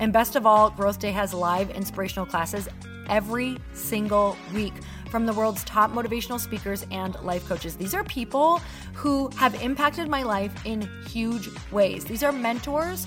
And best of all, Growth Day has live inspirational classes every single week from the world's top motivational speakers and life coaches. These are people who have impacted my life in huge ways. These are mentors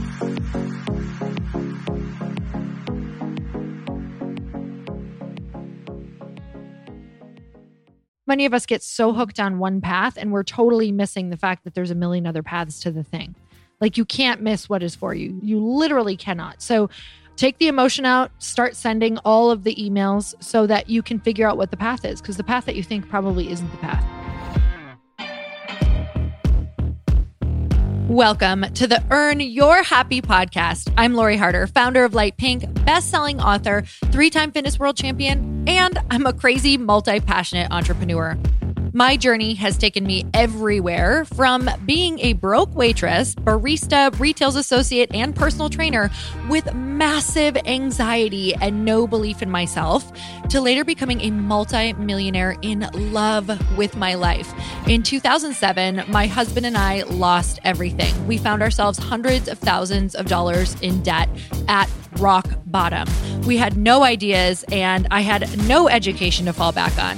Many of us get so hooked on one path and we're totally missing the fact that there's a million other paths to the thing. Like you can't miss what is for you. You literally cannot. So take the emotion out, start sending all of the emails so that you can figure out what the path is because the path that you think probably isn't the path. Welcome to the Earn Your Happy podcast. I'm Lori Harder, founder of Light Pink, best-selling author, three-time fitness world champion, and I'm a crazy multi-passionate entrepreneur. My journey has taken me everywhere from being a broke waitress, barista, retail associate, and personal trainer with massive anxiety and no belief in myself to later becoming a multi-millionaire in love with my life. In 2007, my husband and I lost everything. We found ourselves hundreds of thousands of dollars in debt at rock bottom. We had no ideas and I had no education to fall back on.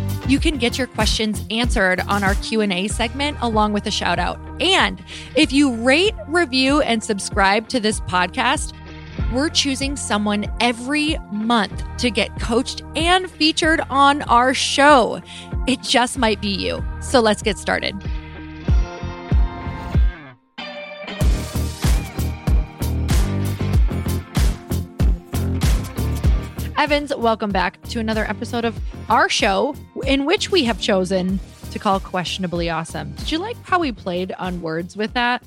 you can get your questions answered on our Q&A segment along with a shout out. And if you rate, review and subscribe to this podcast, we're choosing someone every month to get coached and featured on our show. it just might be you. So let's get started. Evans, welcome back to another episode of our show in which we have chosen to call Questionably Awesome. Did you like how we played on words with that?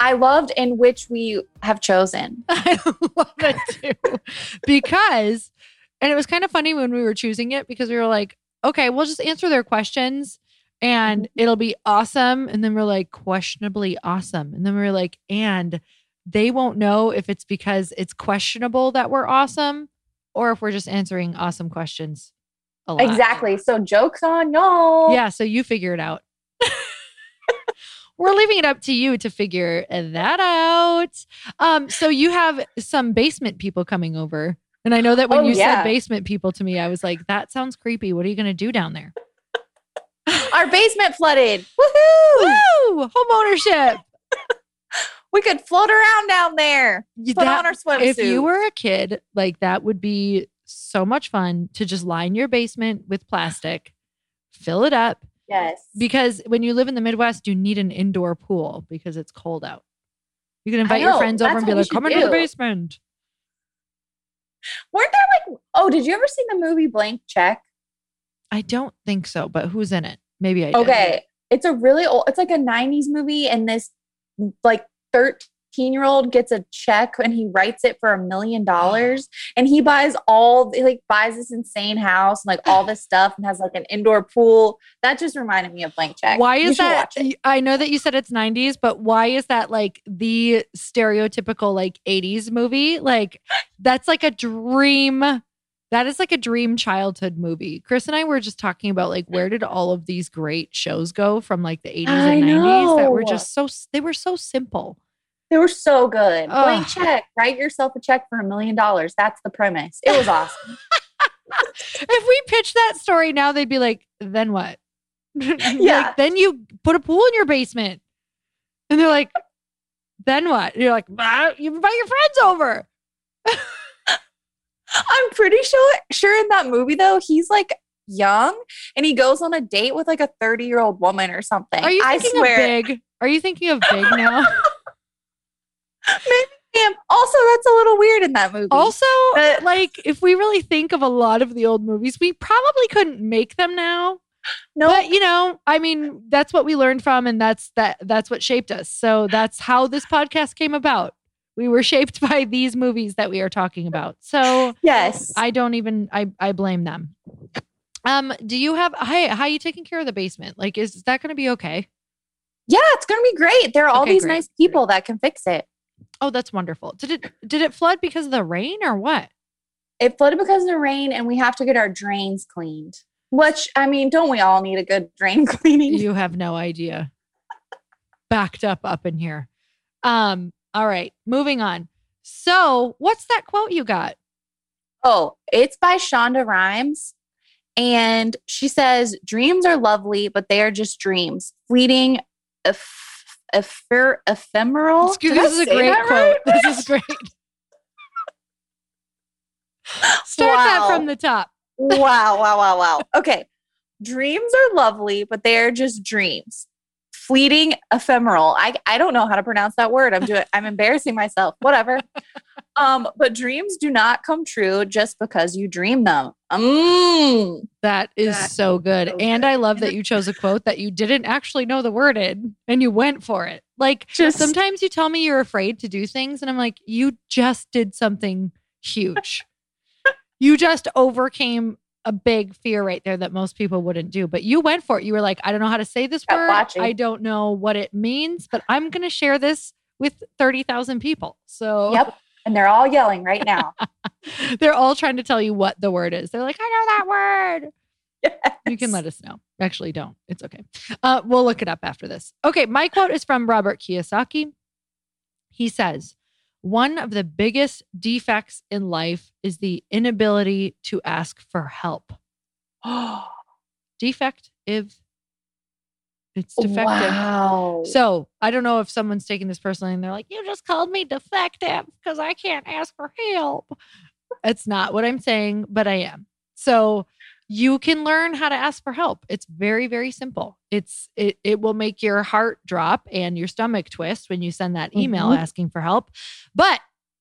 I loved in which we have chosen. I love it too. because, and it was kind of funny when we were choosing it because we were like, okay, we'll just answer their questions and Mm-hmm. it'll be awesome. And then we're like, questionably awesome. And then we're like, and they won't know if it's because it's questionable that we're awesome or if we're just answering awesome questions. A lot. Exactly. So jokes on y'all. Yeah. So you figure it out. We're leaving it up to you to figure that out. Um, so you have some basement people coming over. And I know that when Oh, you yeah. said basement people to me, I was like, that sounds creepy. What are you going to do down there? Our basement flooded. Woohoo! Woo! Home ownership. We could float around down there. Put that- on our swimsuit. if you were a kid, like that would be so much fun to just line your basement with plastic, fill it up. yes. Because when you live in the Midwest, you need an indoor pool because it's cold out. You can invite your friends over That's and be like, come should into the basement. Weren't there like oh, did you ever see the movie Blank Check? I don't think so, but who's in it? Maybe I did. Okay. It's a really old it's like a 90s movie and this like 13 year old gets a check and he writes it for a million dollars and he buys all he like buys this insane house and like all this stuff and has like an indoor pool. That just reminded me of Blank Check. Why is that? I know that you said it's 90s, but why is that like the stereotypical like 80s movie? Like that's like a dream. That is like a dream childhood movie. Chris and I were just talking about like where did all of these great shows go from like the 80s I and 90s that were just so they were so simple. They were so good. Ugh. Blank check. Write yourself a check for a million dollars. That's the premise. It was awesome. If we pitched that story now, they'd be like, then what? Like, Yeah. then you put a pool in your basement. And they're like, then what? And you're like, "Ah, you invite your friends over. I'm pretty sure sure in that movie though, he's like young and he goes on a date with like a 30 year old woman or something. Are you I thinking swear. of big? Are you thinking of big now? Damn. Also, that's a little weird in that movie. also, But- like if we really think of a lot of the old movies, we probably couldn't make them now. no, But you know, I mean, that's what we learned from, and that's that that's what shaped us. So that's how this podcast came about. We were shaped by these movies that we are talking about. So yes. I don't even I I blame them. Um, do you have hey, how are you taking care of the basement? Like, is that gonna be okay? yeah, it's gonna be great. There are all Okay, these great, nice people that can fix it. Oh, that's wonderful. Did it did it flood because of the rain or what? It flooded because of the rain, and we have to get our drains cleaned. Which I mean, don't we all need a good drain cleaning? You have no idea. Backed up up in here. Um, all right, moving on. So, what's that quote you got? Oh, it's by Shonda Rhimes. And she says, Dreams are lovely, but they are just dreams. Fleeting, eph- epher- ephemeral. This is a great quote. right? This is great. Start that from the top. wow, wow, wow, wow. Okay. Dreams are lovely, but they are just dreams. Fleeting, ephemeral. I, I don't know how to pronounce that word. I'm doing I'm embarrassing myself. Whatever. Um, but dreams do not come true just because you dream them. Mm. That is That so good. so and good. I love that you chose a quote that you didn't actually know the word in and you went for it. Like Just sometimes you tell me you're afraid to do things and I'm like, you just did something huge. you just overcame a big fear right there that most people wouldn't do. But you went for it. You were like, I don't know how to say this word. watching. I don't know what it means, but I'm going to share this with 30,000 people. So Yep. And they're all yelling right now. they're all trying to tell you what the word is. They're like, I know that word. You can let us know. Actually, don't. It's okay. Uh, we'll look it up after this. Okay, my quote is from Robert Kiyosaki. He says, One of the biggest defects in life is the inability to ask for help. Defect if it's defective. Wow. So I don't know if someone's taking this personally and they're like, you just called me defective because I can't ask for help. It's not what I'm saying, but I am. So you can learn how to ask for help. It's very, very simple. It's it it will make your heart drop and your stomach twist when you send that email Mhm. asking for help. But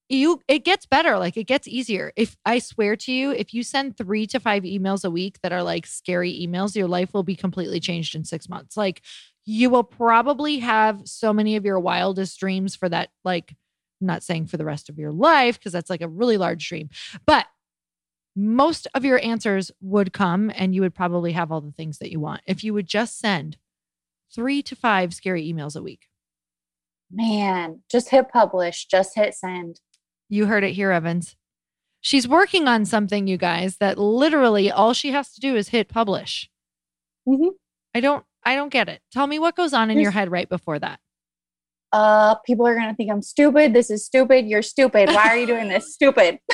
you it gets better, like it gets easier. If I swear to you, if you send 3 to 5 emails a week that are like scary emails, your life will be completely changed in 6 months. Like you will probably have so many of your wildest dreams for that like I'm not saying for the rest of your life because that's like a really large dream. But most of your answers would come and you would probably have all the things that you want if you would just send three to five scary emails a week. Man, just hit publish, just hit send. You heard it here, Evans. She's working on something, you guys, that literally all she has to do is hit publish. Mhm. I don't I don't get it. Tell me what goes on in your head right before that. Uh, people are gonna think I'm stupid. This is stupid. You're stupid. Why are you doing this? Stupid.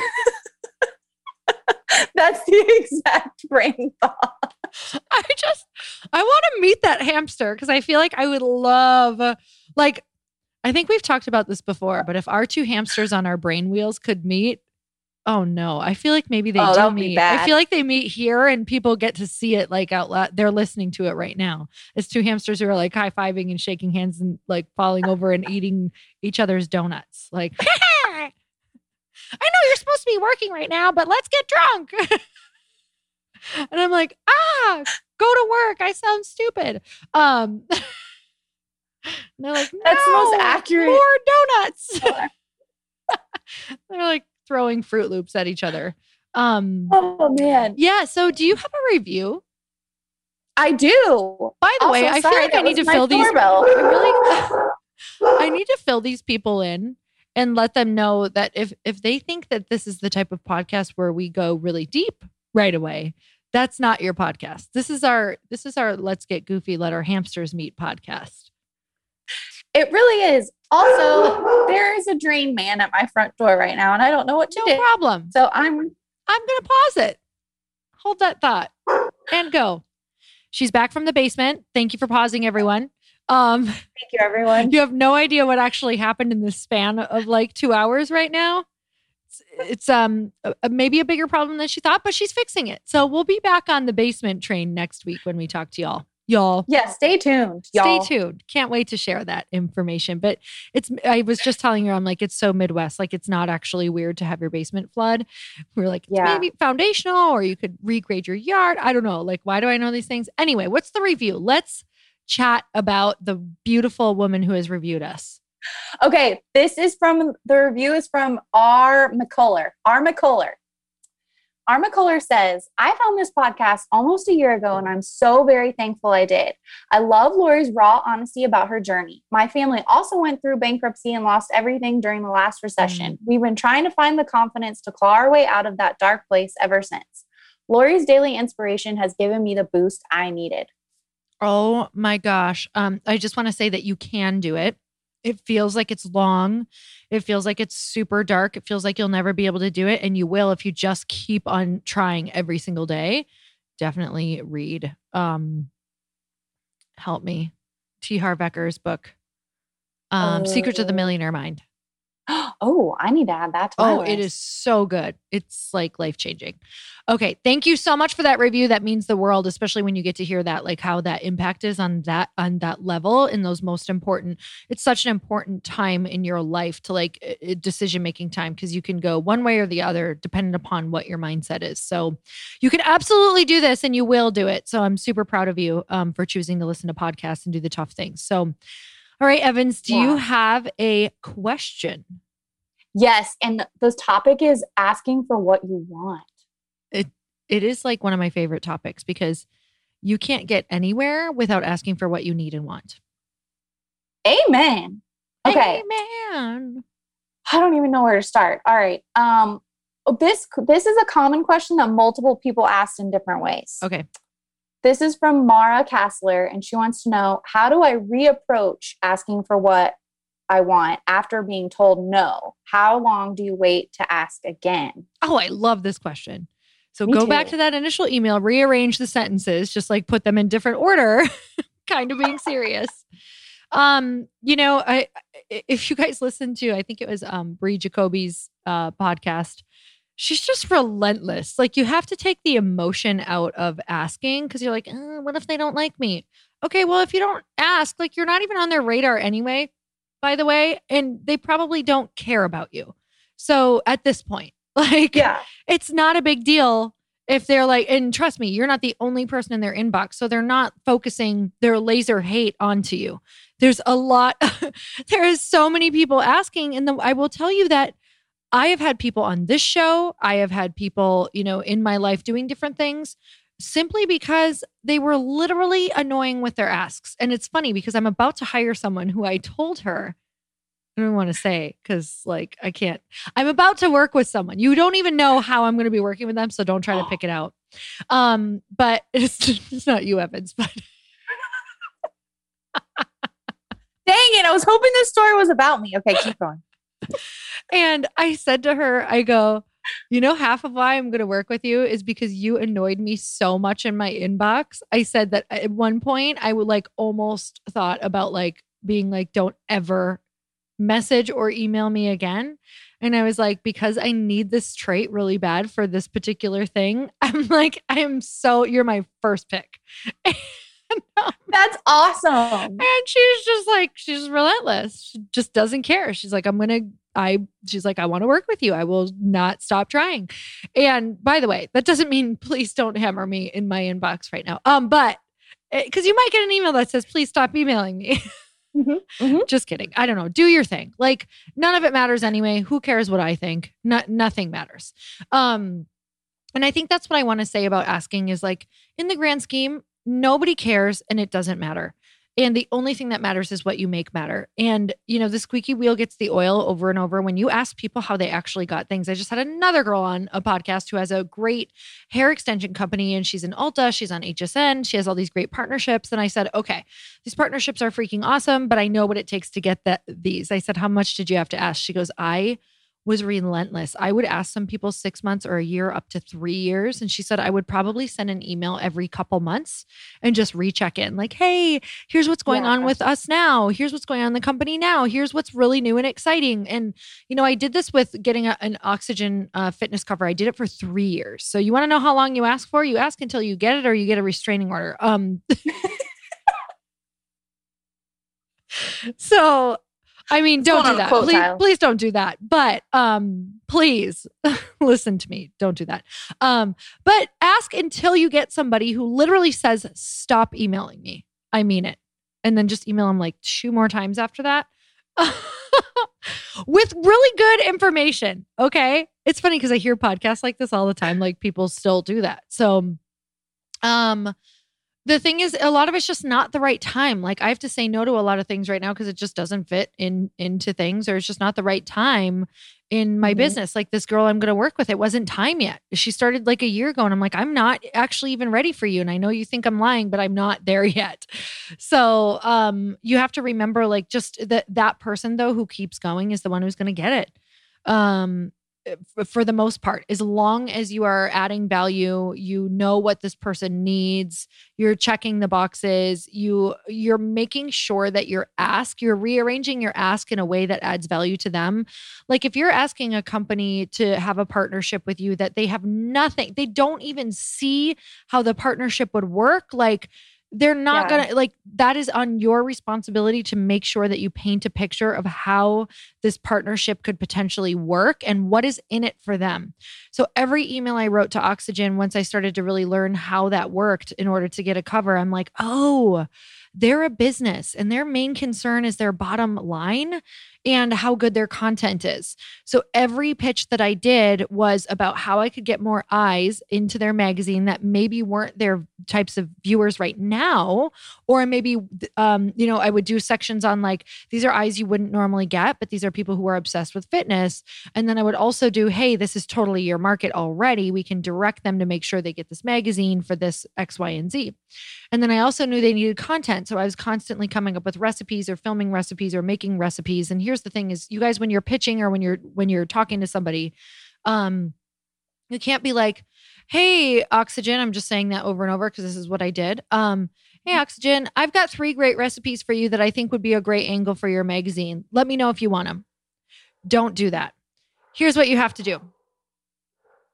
That's the exact brain thought. I just I want to meet that hamster because I feel like I would love like I think we've talked about this before, but if our two hamsters on our brain wheels could meet, oh no, I feel like maybe they Oh, do meet. I feel like they meet here and people get to see it like out loud. They're listening to it right now. It's two hamsters who are like high fiving and shaking hands and like falling over and eating each other's donuts. Like, I know you're supposed to be working right now, but let's get drunk. and I'm like, ah, go to work. I sound stupid. Um, and they're like, That's the most accurate- More donuts. they're like throwing Froot Loops at each other. Um, Oh man, yeah. So, do you have a review? I do. By the way, Also, I feel like I need to fill these. I really, I need to fill these people in and let them know that if if they think that this is the type of podcast where we go really deep right away, that's not your podcast. This is our this is our let's get goofy, let our hamsters meet podcast. It really is. Also, there is a drain man at my front door right now, and I don't know what to No do. No problem. So I'm I'm going to pause it. Hold that thought and go. She's back from the basement. Thank you for pausing, everyone. Um, thank you, everyone. you have no idea what actually happened in the span of like two hours right now. It's, it's um a- maybe a bigger problem than she thought, but she's fixing it. So we'll be back on the basement train next week when we talk to y'all. Y'all. Yeah, stay tuned, y'all. Stay tuned. Can't wait to share that information. But it's, I was just telling her, I'm like, it's so Midwest. Like, it's not actually weird to have your basement flood. We are like, it's Yeah. maybe foundational, or you could regrade your yard. I don't know. Like, why do I know these things? Anyway, what's the review? Let's chat about the beautiful woman who has reviewed us. Okay, this is from the review is from R. McCuller. R. McCuller. R. McCuller says, I found this podcast almost a year ago and I'm so very thankful I did. I love Lori's raw honesty about her journey. My family also went through bankruptcy and lost everything during the last recession. We've been trying to find the confidence to claw our way out of that dark place ever since. Lori's daily inspiration has given me the boost I needed. Oh my gosh. Um, I just want to say that you can do it. It feels like it's long. It feels like it's super dark. It feels like you'll never be able to do it. And you will if you just keep on trying every single day. Definitely read um help me. T. Harv Eker's book. Um, Secrets of the Oh. Millionaire Mind. Oh, I need to add that to my Oh, it list. is so good. It's like life changing. Okay. Thank you so much for that review. That means the world, especially when you get to hear that, like how that impact is on that, on that level in those most important. It's such an important time in your life to like decision making time because you can go one way or the other depending upon what your mindset is. So you can absolutely do this and you will do it. So I'm super proud of you um, for choosing to listen to podcasts and do the tough things. So, all right, Evans, do you have a question? Yes, and the topic is asking for what you want. It it is like one of my favorite topics because you can't get anywhere without asking for what you need and want. Amen. Okay, Amen. I don't even know where to start. All right. Um this this is a common question that multiple people asked in different ways. Okay. This is from Mara Kassler and she wants to know how do I reapproach asking for what I want after being told no? How long do you wait to ask again? Oh, I love this question. So Me go back to that initial email, rearrange the sentences, just like put them in different order, kind of being serious. Um, you know, I if you guys listen to, I think it was um Brie Jacoby's uh podcast, she's just relentless. Like you have to take the emotion out of asking because you're like, uh, what if they don't like me? Okay, well, if you don't ask, like you're not even on their radar anyway, by the way, and they probably don't care about you. So at this point, like, Yeah. it's not a big deal if they're like, and trust me, you're not the only person in their inbox. So they're not focusing their laser hate onto you. There's a lot, there is so many people asking. And the, I will tell you that I have had people on this show, I have had people, you know, in my life doing different things simply because they were literally annoying with their asks. And it's funny because I'm about to hire someone who I told her, I don't want to say because like I can't. I'm about to work with someone. You don't even know how I'm going to be working with them, so don't try to pick it out. Um, but it's, it's not you, Evans, but Dang it. I was hoping this story was about me. Okay, keep going. And I said to her, I go, you know, half of why I'm going to work with you is because you annoyed me so much in my inbox. I said that at one point I would like almost thought about like being like, don't ever message or email me again. And I was like, because I need this trait really bad for this particular thing, I'm like, I am so, you're my first pick. That's awesome. And she's just like, she's relentless. She just doesn't care. She's like, I'm going to, I, she's like, I want to work with you. I will not stop trying. And by the way, that doesn't mean please don't hammer me in my inbox right now. Um, but because you might get an email that says, please stop emailing me. Mhm, mhm. just kidding. I don't know. Do your thing. Like none of it matters anyway. Who cares what I think? Not nothing matters. Um, and I think that's what I want to say about asking is like in the grand scheme, nobody cares and it doesn't matter. And the only thing that matters is what you make matter. And, you know, the squeaky wheel gets the oil over and over when you ask people how they actually got things. I just had another girl on a podcast who has a great hair extension company and she's in Ulta, she's on HSN, she has all these great partnerships. And I said, okay, these partnerships are freaking awesome, but I know what it takes to get that these. I said, how much did you have to ask? She goes, I was relentless. I would ask some people six months or a year up to three years. And she said, I would probably send an email every couple months and just recheck in like, hey, here's what's going on with us now. Here's what's going on in the company now. Here's what's really new and exciting. And, you know, I did this with getting a- an oxygen uh, fitness cover. I did it for three years. So you want to know how long you ask for? You ask until you get it or you get a restraining order. Um, so I mean, don't do that. quote Please, please don't do that. But um, please listen to me. Don't do that. Um, but ask until you get somebody who literally says, "Stop emailing me." I mean it, and then just email them like two more times after that. With really good information. Okay. It's funny because I hear podcasts like this all the time. Like people still do that. So um the thing is a lot of it's just not the right time. Like i have to say no to a lot of things right now because it just doesn't fit in into things or it's just not the right time in my Mhm. business. Like this girl i'm going to work with it wasn't time yet. She started like a year ago and i'm like i'm not actually even ready for you and i know you think i'm lying but i'm not there yet. So um you have to remember like just that that person though who keeps going is the one who's going to get it. Um Eh, for the most part as long as you are adding value you know what this person needs you're checking the boxes you you're making sure that your ask you're rearranging your ask in a way that adds value to them. Like if you're asking a company to have a partnership with you that they have nothing they don't even see how the partnership would work like they're not Yeah. gonna like that is on your responsibility to make sure that you paint a picture of how this partnership could potentially work and what is in it for them. So every email I wrote to Oxygen, once I started to really learn how that worked in order to get a cover, I'm like, oh, they're a business and their main concern is their bottom line and how good their content is. So every pitch that I did was about how I could get more eyes into their magazine that maybe weren't their types of viewers right now or maybe um you know I would do sections on like these are eyes you wouldn't normally get but these are people who are obsessed with fitness and then I would also do hey this is totally your market already we can direct them to make sure they get this magazine for this X Y and Z and then I also knew they needed content. So I was constantly coming up with recipes or filming recipes or making recipes. And here's the thing is you guys, when you're pitching or when you're when you're talking to somebody, um, you can't be like, hey, oxygen. I'm just saying that over and over because this is what I did. Um, hey, oxygen, I've got three great recipes for you that I think would be a great angle for your magazine. Let me know if you want them. Don't do that. Here's what you have to do.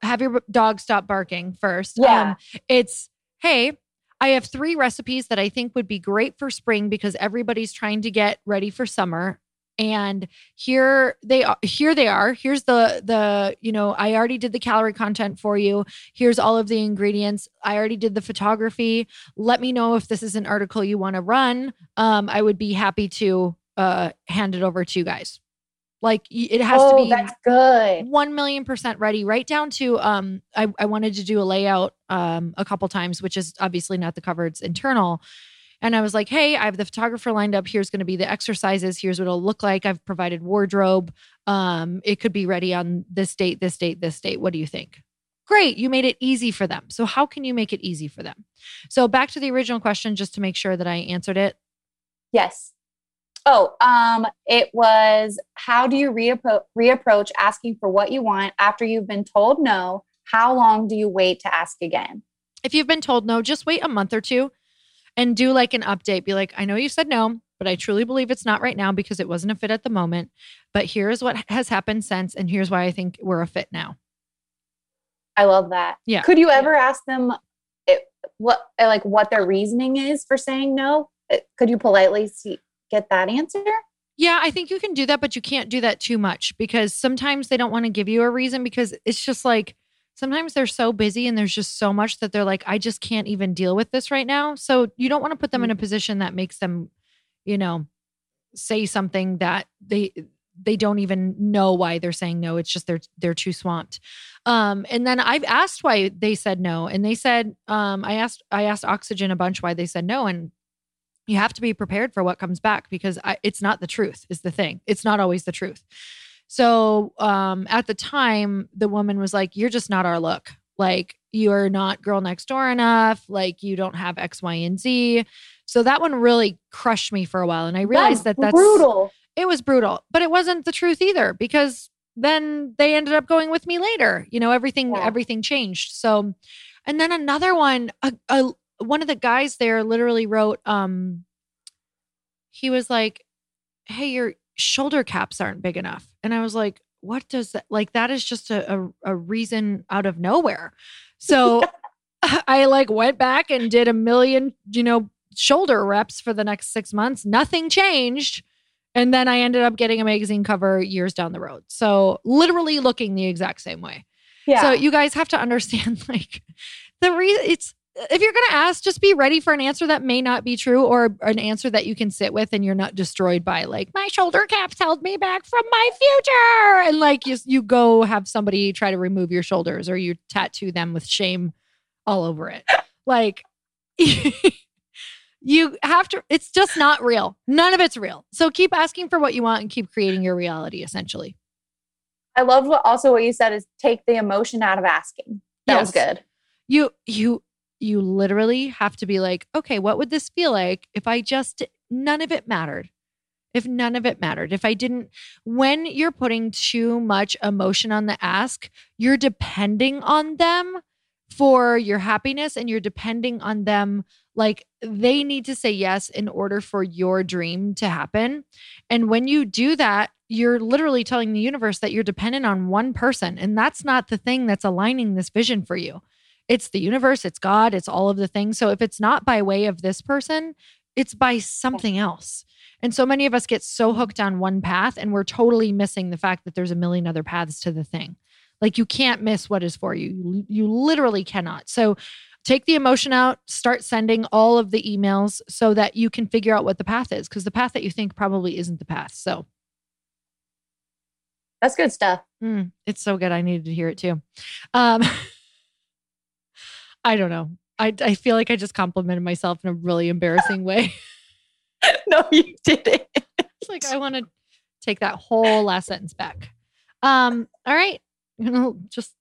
have your dog stop barking first. Yeah. Um, it's, hey, I have three recipes that I think would be great for spring because everybody's trying to get ready for summer. And here they are. Here they are. Here's the the you know I already did the calorie content for you. Here's all of the ingredients. I already did the photography. Let me know if this is an article you want to run. Um, I would be happy to uh hand it over to you guys. Like it has oh, to be that's good. one million percent ready, right down to um I, I wanted to do a layout um a couple times, which is obviously not the cover, it's internal. And I was like, hey, I have the photographer lined up. Here's going to be the exercises. Here's what it'll look like. I've provided wardrobe. Um, it could be ready on this date, this date, this date. What do you think? Great. You made it easy for them. So, how can you make it easy for them? So, back to the original question, just to make sure that I answered it. Yes. Oh, um, it was how do you reappro- reapproach asking for what you want after you've been told no? How long do you wait to ask again? If you've been told no, just wait a month or two and do like an update. Be like, I know you said no, but I truly believe it's not right now because it wasn't a fit at the moment. But here's what has happened since, and here's why I think we're a fit now. I love that. Yeah. Could you ever ask them it, what like what their reasoning is for saying no? Uh, Could you politely see, get that answer? Yeah, I think you can do that, but you can't do that too much because sometimes they don't want to give you a reason because it's just like sometimes they're so busy and there's just so much that they're like, I just can't even deal with this right now. So you don't want to put them in a position that makes them, you know, say something that they they don't even know why they're saying no. It's just they're they're too swamped. Um, and then I've asked why they said no, and they said um, I asked I asked Oxygen a bunch why they said no, and you have to be prepared for what comes back because I, it's not the truth is the thing. It's not always the truth. So um, at the time, the woman was like, "You're just not our look. Like you're not girl next door enough. Like you don't have X, Y, and Z." So that one really crushed me for a while, and I realized that that's brutal. it was brutal, but it wasn't the truth either because then they ended up going with me later. You know, everything Yeah. everything changed. So, and then another one, a, a, one of the guys there literally wrote, um, he was like, "Hey, your shoulder caps aren't big enough," and I was like, "What does that like? That is just a a, a reason out of nowhere." So. I like went back and did a million, you know, shoulder reps for the next six months. Nothing changed. And then I ended up getting a magazine cover years down the road. So literally looking the exact same way. Yeah. So you guys have to understand like the reason it's if you're going to ask, just be ready for an answer that may not be true or an answer that you can sit with and you're not destroyed by like my shoulder caps held me back from my future. And like you, you go have somebody try to remove your shoulders or you tattoo them with shame all over it. Like you have to, it's just not real. None of it's real. So keep asking for what you want and keep creating your reality essentially. I loved what also what you said is take the emotion out of asking. That was good. you you you literally have to be like okay what would this feel like if i just none of it mattered. If none of it mattered. If i didn't when you're putting too much emotion on the ask you're depending on them for your happiness and you're depending on them like they need to say yes in order for your dream to happen. And when you do that you're literally telling the universe that you're dependent on one person and that's not the thing that's aligning this vision for you it's the universe, it's God, it's all of the things. So if it's not by way of this person, it's by something else. And so many of us get so hooked on one path and we're totally missing the fact that there's a million other paths to the thing. Like you can't miss what is for you. You, literally cannot. So take the emotion out, start sending all of the emails so that you can figure out what the path is because the path that you think probably isn't the path. So That's good stuff. Mm, it's so good. I needed to hear it too. Um, I don't know. I, I feel like I just complimented myself in a really embarrassing way. no, you didn't. It's like I want to take that whole last sentence back. Um, all right. You know, just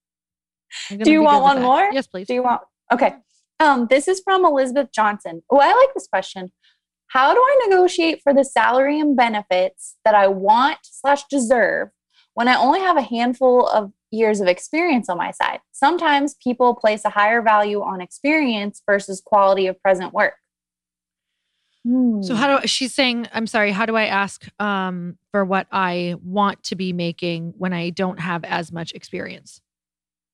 Do you want one more? Yes, please. Do you want? Okay. Um, this is from Elizabeth Johnson. Oh, I like this question. How do I negotiate for the salary and benefits that I want slash deserve when I only have a handful of years of experience on my side? Sometimes people place a higher value on experience versus quality of present work. So how do she's saying, I'm sorry, how do I ask um for what I want to be making when I don't have as much experience?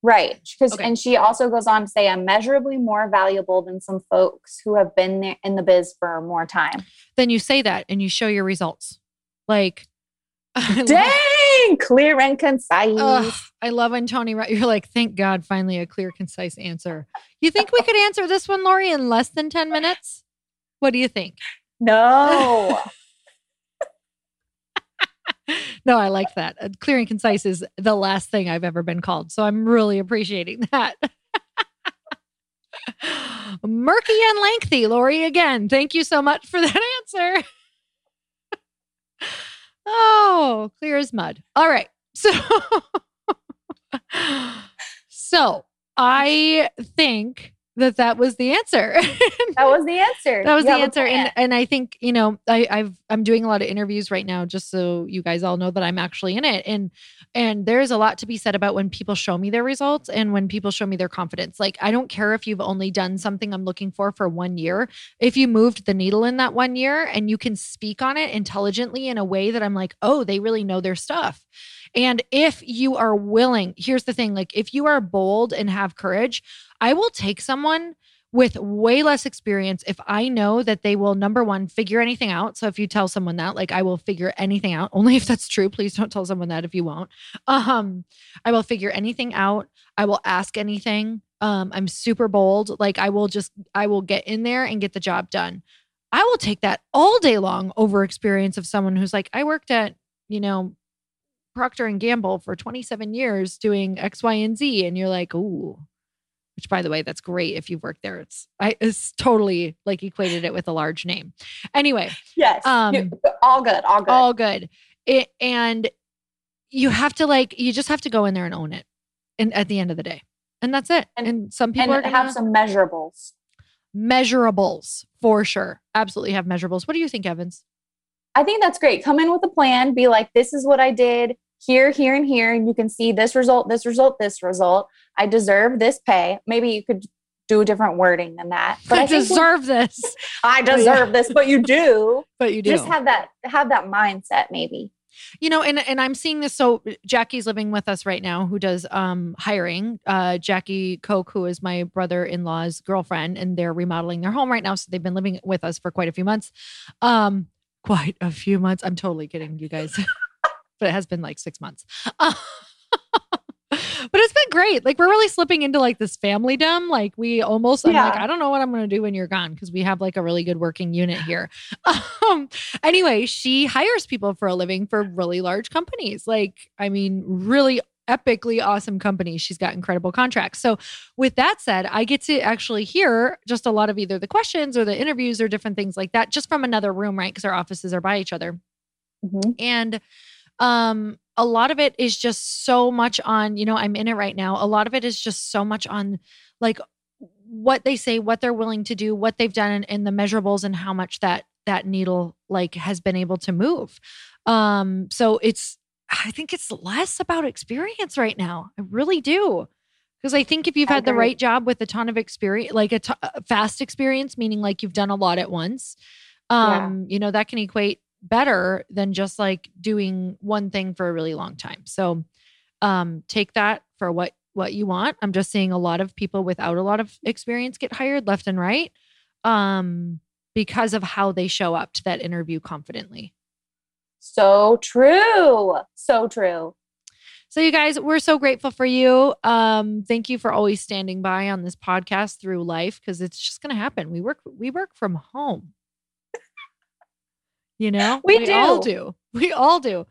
Right. Because Okay. and she also goes on to say I'm measurably more valuable than some folks who have been there in the biz for more time. Then you say that and you show your results. Like, I clear and concise. Ugh, I love when Tony, you're like, thank God, finally a clear, concise answer. You think we could answer this one, Lori, in less than 10 minutes? What do you think? No. No, I like that. Uh, clear and concise is the last thing I've ever been called. So I'm really appreciating that. Murky and lengthy, Lori, again. Thank you so much for that answer. Oh, clear as mud. All right. So, so I think that that was the answer. that was the answer. that was You the answer. And and i think you know I, i've i'm doing a lot of interviews right now just so you guys all know that i'm actually in it. And and there's a lot to be said about when people show me their results and when people show me their confidence. Like i don't care if you've only done something i'm looking for for one year. If you moved the needle in that one year and you can speak on it intelligently in a way that i'm like oh they really know their stuff. And if you are willing here's the thing like if you are bold and have courage i will take someone with way less experience if I know that they will number one figure anything out. So if you tell someone that, like I will figure anything out, only if that's true. Please don't tell someone that if you won't. Um, I will figure anything out. I will ask anything. Um, I'm super bold. Like I will just I will get in there and get the job done. I will take that all day long over experience of someone who's like, I worked at, you know, Procter and Gamble for 27 years doing X, Y, and Z. And you're like, ooh, which by the way, that's great if you've worked there. It's I it's totally like equated it with a large name. Anyway, yes. um, all good. All good. all good. It and you have to like you just have to go in there and own it. And at the end of the day. And that's it. And, And- some people and have some measurables. measurables for sure. Absolutely have measurables. What do you think, Evans? I think that's great. Come in with a plan. Be like, this is what I did here, here, and here. And you can see this result, this result, this result. I deserve this pay. Maybe you could do a different wording than that. But I I deserve this. I deserve this, but you do. But you do. Just have that have that mindset, maybe. you know and and i'm seeing this so jackie's living with us right now who does um hiring uh jackie koch who is my brother-in-law's girlfriend and they're remodeling their home right now so they've been living with us for quite a few months um quite a few months i'm totally kidding you guys but it has been like six months Uh, but it's been great like we're really slipping into like this family dumb like we almost i'm like Yeah. i don't know what i'm gonna do when you're gone because we have like a really good working unit here um anyway, she hires people for a living for really large companies. Like, I mean, really epically awesome companies. She's got incredible contracts. So, with that said, I get to actually hear just a lot of either the questions or the interviews or different things like that just from another room, right? Because our offices are by each other. Mhm. And um a lot of it is just so much on, you know, I'm in it right now. A lot of it is just so much on like what they say, what they're willing to do, what they've done and, and the measurables and how much that that needle like has been able to move. Um so it's I think it's less about experience right now. I really do. Because I think if you've had the right job with a ton of experience, like a t- a fast experience, meaning like you've done a lot at once, Yeah. um, you know, that can equate better than just like doing one thing for a really long time. So um take that for what what you want. I'm just seeing a lot of people without a lot of experience get hired left and right um because of how they show up to that interview confidently. So true. So true. So you guys, we're so grateful for you. Um thank you for always standing by on this podcast through life cuz it's just going to happen. We work we work from home. You know? We all do. do. We all do.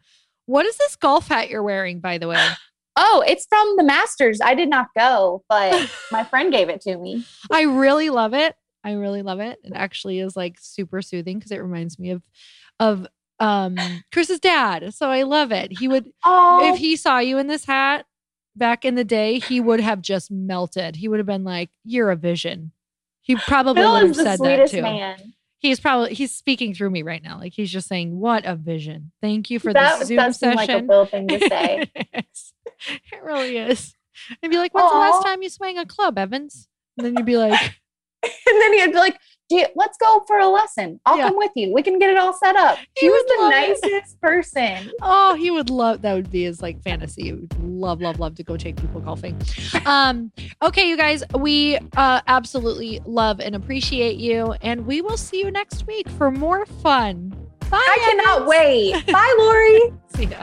What is this golf hat you're wearing by the way? Oh, it's from the Masters. I did not go, but my friend gave it to me. I really love it. I really love it. It actually is like super soothing because it reminds me of of um Chris's dad. So I love it. He would Oh, if he saw you in this hat back in the day, he would have just melted. He would have been like, "You're a vision." He probably would have said that too. man. He's probably he's speaking through me right now. Like he's just saying, "What a vision! Thank you for That the Zoom does seem like a session." Thing to say. it. It really is. I'd be like, "When's the last time you swang a club, Evans?" And then you'd be like, and then he'd be like, you, let's go for a lesson. I'll Yeah. come with you. We can get it all set up. He She was the love it. nicest person. Oh, he would love that would be his like fantasy. He would love, love, love to go take people golfing. Um, okay, you guys, we uh absolutely love and appreciate you. And we will see you next week for more fun. Bye. I cannot wait. Bye, Lori. See ya.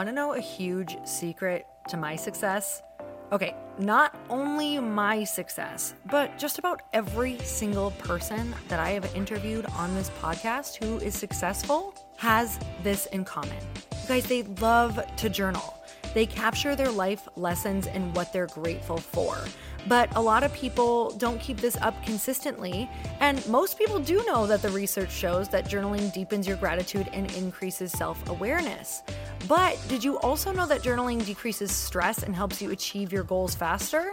Want to know a huge secret to my success? Okay, not only my success, but just about every single person that I have interviewed on this podcast who is successful has this in common. guys, they love to journal. They capture their life lessons and what they're grateful for. But a lot of people don't keep this up consistently. And most people do know that the research shows that journaling deepens your gratitude and increases self awareness. But did you also know that journaling decreases stress and helps you achieve your goals faster?